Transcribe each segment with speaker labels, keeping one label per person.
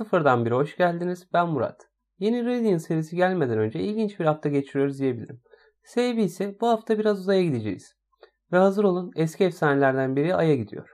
Speaker 1: Sıfırdan bir hoş geldiniz. Ben Murat. Yeni Radiant serisi gelmeden önce ilginç bir hafta geçiriyoruz diyebilirim. Sebebi ise bu hafta biraz uzaya gideceğiz. Ve hazır olun eski efsanelerden biri Ay'a gidiyor.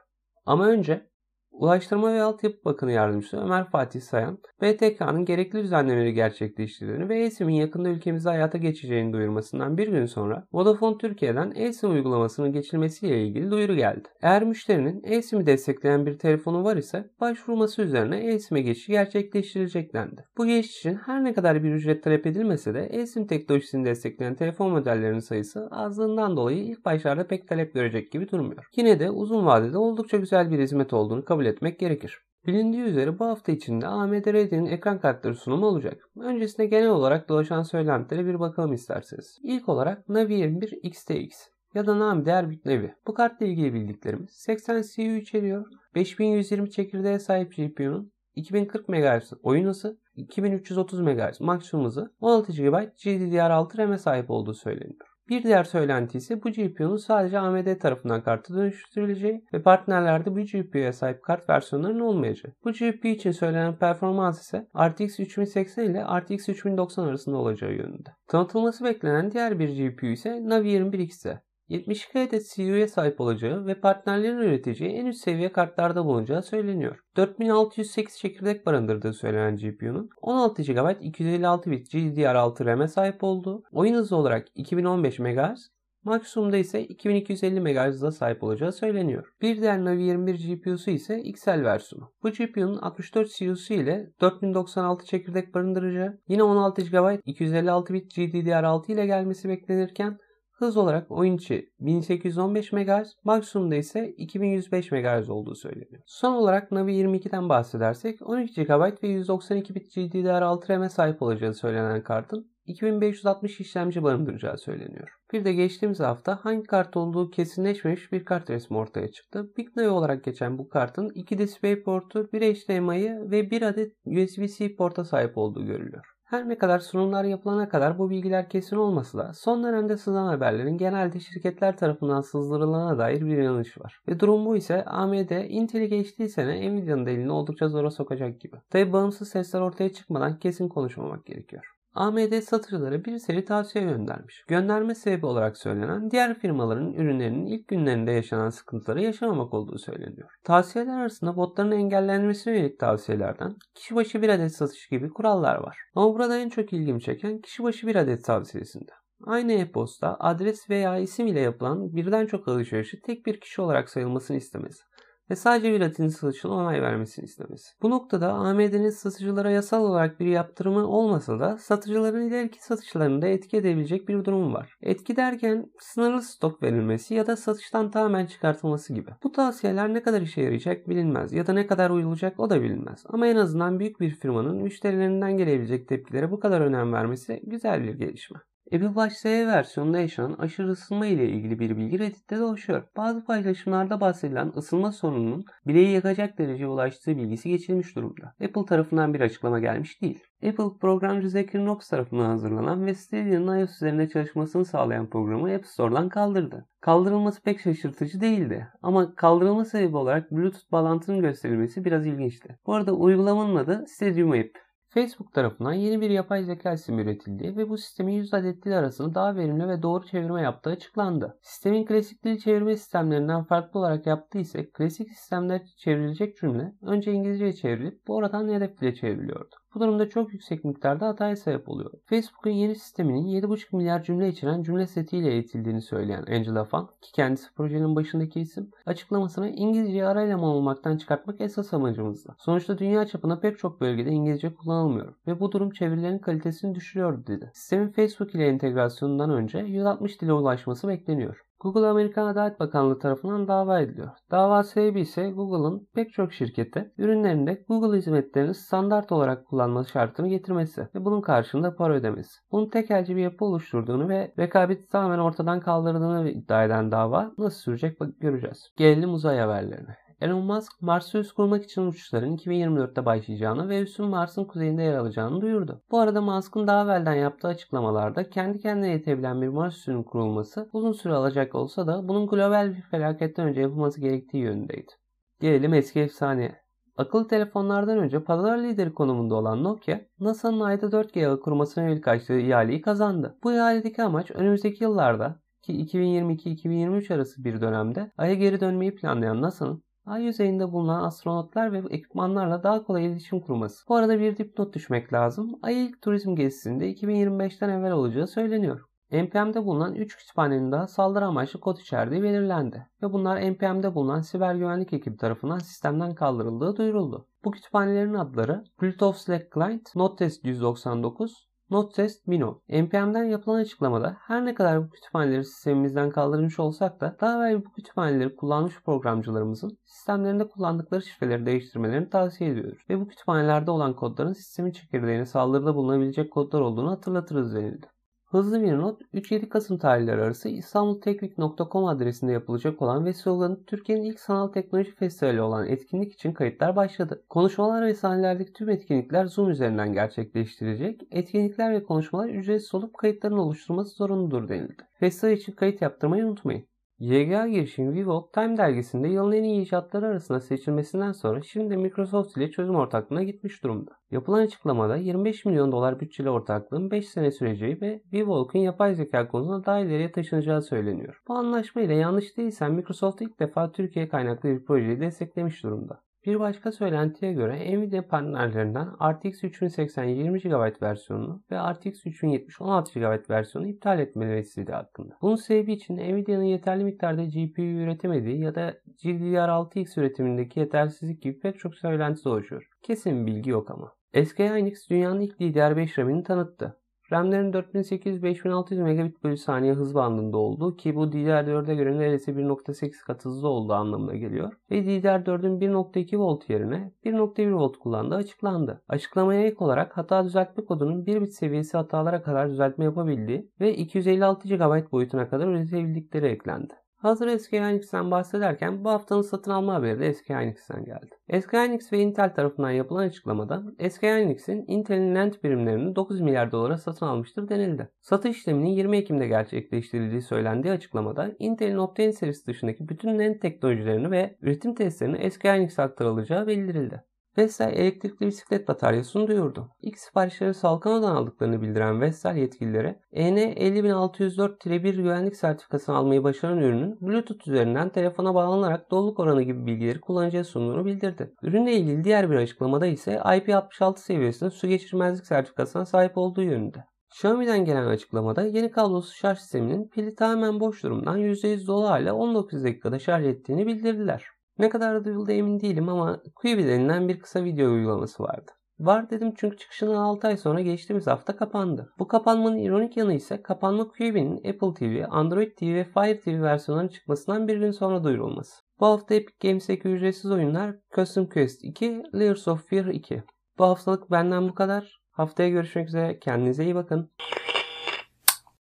Speaker 1: Ama önce Ulaştırma ve Altyapı Bakanı Yardımcısı Ömer Fatih Sayan, BTK'nın gerekli düzenlemeleri gerçekleştirdiğini ve eSIM'in yakında ülkemizde hayata geçeceğini duyurmasından bir gün sonra Vodafone Türkiye'den eSIM uygulamasının geçilmesiyle ilgili duyuru geldi. Eğer müşterinin eSIM'i destekleyen bir telefonu var ise başvurması üzerine eSIM'e geçişi gerçekleştirilecek dendi. Bu geçiş için her ne kadar bir ücret talep edilmese de eSIM teknolojisini destekleyen telefon modellerinin sayısı azlığından dolayı ilk başlarda pek talep görecek gibi durmuyor. Yine de uzun vadede oldukça güzel bir hizmet olduğunu kabul etmek gerekir. Bilindiği üzere bu hafta içinde AMD Radeon'in ekran kartları sunumu olacak. Öncesinde genel olarak dolaşan söylentilere bir bakalım isterseniz. İlk olarak Navi 21 XTX ya da Navi Derbit Navi. Bu kartla ilgili bildiklerimiz 80 CU içeriyor, 5120 çekirdeğe sahip GPU'nun 2040 MHz oyun hızı, 2330 MHz maksimum hızı, 16 GB GDDR6 RAM'e sahip olduğu söyleniyor. Bir diğer söylenti ise bu GPU'nun sadece AMD tarafından kartı dönüştürüleceği ve partnerlerde bu GPU'ya sahip kart versiyonlarının olmayacağı. Bu GPU için söylenen performans ise RTX 3080 ile RTX 3090 arasında olacağı yönünde. Tanıtılması beklenen diğer bir GPU ise Navi 21X'e. 72 adet CU'ya sahip olacağı ve partnerlerin üreteceği en üst seviye kartlarda bulunacağı söyleniyor. 4608 çekirdek barındırdığı söylenen GPU'nun 16 GB 256 bit GDDR6 RAM'e sahip olduğu, oyun hızı olarak 2015 MHz, maksimumda ise 2250 MHz'a sahip olacağı söyleniyor. Bir diğer Navi 21 GPU'su ise XL versiyonu. Bu GPU'nun 64 CU'su ile 4096 çekirdek barındıracağı, yine 16 GB 256 bit GDDR6 ile gelmesi beklenirken Hız olarak oyun içi 1815 MHz, maksimumda ise 2105 MHz olduğu söyleniyor. Son olarak Navi 22'den bahsedersek 12 GB ve 192 bit GDDR6 RAM'e sahip olacağı söylenen kartın 2560 işlemci barındıracağı söyleniyor. Bir de geçtiğimiz hafta hangi kart olduğu kesinleşmemiş bir kart resmi ortaya çıktı. Big Navi olarak geçen bu kartın 2 DisplayPort'u, 1 HDMI'yi ve 1 adet USB-C porta sahip olduğu görülüyor. Her ne kadar sunumlar yapılana kadar bu bilgiler kesin olmasa da son dönemde sızan haberlerin genelde şirketler tarafından sızdırılana dair bir inanış var. Ve durum bu ise AMD Intel'i geçtiği sene Nvidia'nın da elini oldukça zora sokacak gibi. Tabi bağımsız sesler ortaya çıkmadan kesin konuşmamak gerekiyor. AMD satıcılara bir seri tavsiye göndermiş. Gönderme sebebi olarak söylenen diğer firmaların ürünlerinin ilk günlerinde yaşanan sıkıntıları yaşamamak olduğu söyleniyor. Tavsiyeler arasında botların engellenmesine yönelik tavsiyelerden kişi başı bir adet satış gibi kurallar var. Ama burada en çok ilgimi çeken kişi başı bir adet tavsiyesinde. Aynı e-posta, adres veya isim ile yapılan birden çok alışverişi tek bir kişi olarak sayılmasını istemesi ve sadece bir Latin satışına onay vermesini istemesi. Bu noktada AMD'nin satıcılara yasal olarak bir yaptırımı olmasa da satıcıların ileriki satışlarında etki edebilecek bir durum var. Etki derken sınırlı stok verilmesi ya da satıştan tamamen çıkartılması gibi. Bu tavsiyeler ne kadar işe yarayacak bilinmez ya da ne kadar uyulacak o da bilinmez. Ama en azından büyük bir firmanın müşterilerinden gelebilecek tepkilere bu kadar önem vermesi güzel bir gelişme. Apple Watch SE versiyonunda yaşanan aşırı ısınma ile ilgili bir bilgi Reddit'te dolaşıyor. Bazı paylaşımlarda bahsedilen ısınma sorununun bileği yakacak dereceye ulaştığı bilgisi geçilmiş durumda. Apple tarafından bir açıklama gelmiş değil. Apple programcı Zachary Knox tarafından hazırlanan ve Stadia'nın iOS üzerinde çalışmasını sağlayan programı App Store'dan kaldırdı. Kaldırılması pek şaşırtıcı değildi ama kaldırılma sebebi olarak Bluetooth bağlantının gösterilmesi biraz ilginçti. Bu arada uygulamanın adı Stadium App. Facebook tarafından yeni bir yapay zeka sistemi üretildi ve bu sistemin 100 adet dil arasında daha verimli ve doğru çevirme yaptığı açıklandı. Sistemin klasik dil çevirme sistemlerinden farklı olarak yaptığı ise klasik sistemler çevrilecek cümle önce İngilizceye çevrilip bu oradan hedef dile çevriliyordu. Bu durumda çok yüksek miktarda hataya sebep oluyor. Facebook'un yeni sisteminin 7,5 milyar cümle içeren cümle setiyle eğitildiğini söyleyen Angela Fang ki kendisi projenin başındaki isim açıklamasını İngilizceyi ara eleman olmaktan çıkartmak esas amacımızdı. Sonuçta dünya çapında pek çok bölgede İngilizce kullanılmıyor ve bu durum çevirilerin kalitesini düşürüyor dedi. Sistemin Facebook ile entegrasyonundan önce 160 dile ulaşması bekleniyor. Google Amerikan Adalet Bakanlığı tarafından dava ediliyor. Dava sebebi ise Google'ın pek çok şirkete ürünlerinde Google hizmetlerini standart olarak kullanması şartını getirmesi ve bunun karşılığında para ödemesi. Bunun tekelci bir yapı oluşturduğunu ve rekabeti tamamen ortadan kaldırdığını iddia eden dava nasıl sürecek göreceğiz. Gelelim uzay haberlerine. Elon Musk, Mars'ı üst kurmak için uçuşların 2024'te başlayacağını ve üssün Mars'ın kuzeyinde yer alacağını duyurdu. Bu arada Musk'ın daha evvelden yaptığı açıklamalarda kendi kendine yetebilen bir Mars üssünün kurulması uzun süre alacak olsa da bunun global bir felaketten önce yapılması gerektiği yönündeydi. Gelelim eski efsane Akıllı telefonlardan önce pazar lideri konumunda olan Nokia, NASA'nın ayda 4G ağı kurmasına yönelik açtığı ihaleyi kazandı. Bu ihaledeki amaç önümüzdeki yıllarda ki 2022-2023 arası bir dönemde Ay'a geri dönmeyi planlayan NASA'nın Ay yüzeyinde bulunan astronotlar ve ekipmanlarla daha kolay iletişim kurması. Bu arada bir dipnot düşmek lazım. Ay ilk turizm gezisinde 2025'ten evvel olacağı söyleniyor. NPM'de bulunan 3 kütüphanenin daha saldırı amaçlı kod içerdiği belirlendi ve bunlar NPM'de bulunan siber güvenlik ekibi tarafından sistemden kaldırıldığı duyuruldu. Bu kütüphanelerin adları Bluetooth Slack Client, Notest 199, Notest Mino. NPM'den yapılan açıklamada her ne kadar bu kütüphaneleri sistemimizden kaldırmış olsak da daha evvel bu kütüphaneleri kullanmış programcılarımızın sistemlerinde kullandıkları şifreleri değiştirmelerini tavsiye ediyoruz. Ve bu kütüphanelerde olan kodların sistemin çekirdeğine saldırıda bulunabilecek kodlar olduğunu hatırlatırız denildi. Hızlı bir not 3-7 Kasım tarihleri arası istanbulteknik.com adresinde yapılacak olan ve sloganı Türkiye'nin ilk sanal teknoloji festivali olan etkinlik için kayıtlar başladı. Konuşmalar ve sahnelerdeki tüm etkinlikler Zoom üzerinden gerçekleştirecek. Etkinlikler ve konuşmalar ücretsiz olup kayıtların oluşturulması zorunludur denildi. Festival için kayıt yaptırmayı unutmayın. YGA girişim Vivo, Time dergisinde yılın en iyi icatları arasında seçilmesinden sonra şimdi Microsoft ile çözüm ortaklığına gitmiş durumda. Yapılan açıklamada 25 milyon dolar bütçeli ortaklığın 5 sene süreceği ve Vivo'nun yapay zeka konusunda daha ileriye taşınacağı söyleniyor. Bu anlaşma ile yanlış değilsem Microsoft ilk defa Türkiye kaynaklı bir projeyi desteklemiş durumda. Bir başka söylentiye göre Nvidia partnerlerinden RTX 3080 20 GB versiyonunu ve RTX 3070 16 GB versiyonunu iptal etmeleri istediği hakkında. Bunun sebebi için Nvidia'nın yeterli miktarda GPU üretemediği ya da GDDR6X üretimindeki yetersizlik gibi pek çok söylenti dolaşıyor. Kesin bilgi yok ama. SK Hynix dünyanın ilk DDR5 RAM'ini tanıttı. RAM'lerin 4800-5600 megabit bölü saniye hız bandında olduğu ki bu DDR4'e göre neredeyse 1.8 kat hızlı olduğu anlamına geliyor. Ve DDR4'ün 1.2 volt yerine 1.1 volt kullandığı açıklandı. Açıklamaya ek olarak hata düzeltme kodunun 1 bit seviyesi hatalara kadar düzeltme yapabildiği ve 256 GB boyutuna kadar üretebildikleri eklendi. Hazır SK Hynix'ten bahsederken bu haftanın satın alma haberi de SK Hynix'ten geldi. SK Hynix ve Intel tarafından yapılan açıklamada SK Hynix'in Intel'in NAND birimlerini 9 milyar dolara satın almıştır denildi. Satış işleminin 20 Ekim'de gerçekleştirildiği söylendiği açıklamada Intel'in Optane serisi dışındaki bütün NAND teknolojilerini ve üretim testlerini SK Hynix'e aktarılacağı bildirildi. Vestel elektrikli bisiklet bataryasını duyurdu. İlk siparişleri Salkano'dan aldıklarını bildiren Vestel yetkilileri EN 50604-1 güvenlik sertifikasını almayı başaran ürünün Bluetooth üzerinden telefona bağlanarak doluluk oranı gibi bilgileri kullanıcıya sunduğunu bildirdi. Ürünle ilgili diğer bir açıklamada ise IP66 seviyesinde su geçirmezlik sertifikasına sahip olduğu yönünde. Xiaomi'den gelen açıklamada yeni kablosuz şarj sisteminin pili tamamen boş durumdan %100 dolu hale 19 dakikada şarj ettiğini bildirdiler. Ne kadar duyuldu emin değilim ama Quibi denilen bir kısa video uygulaması vardı. Var dedim çünkü çıkışından 6 ay sonra geçtiğimiz hafta kapandı. Bu kapanmanın ironik yanı ise kapanma Quibi'nin Apple TV, Android TV ve Fire TV versiyonlarının çıkmasından bir gün sonra duyurulması. Bu hafta Epic Games'teki ücretsiz oyunlar Custom Quest 2, Layers of Fear 2. Bu haftalık benden bu kadar. Haftaya görüşmek üzere. Kendinize iyi bakın.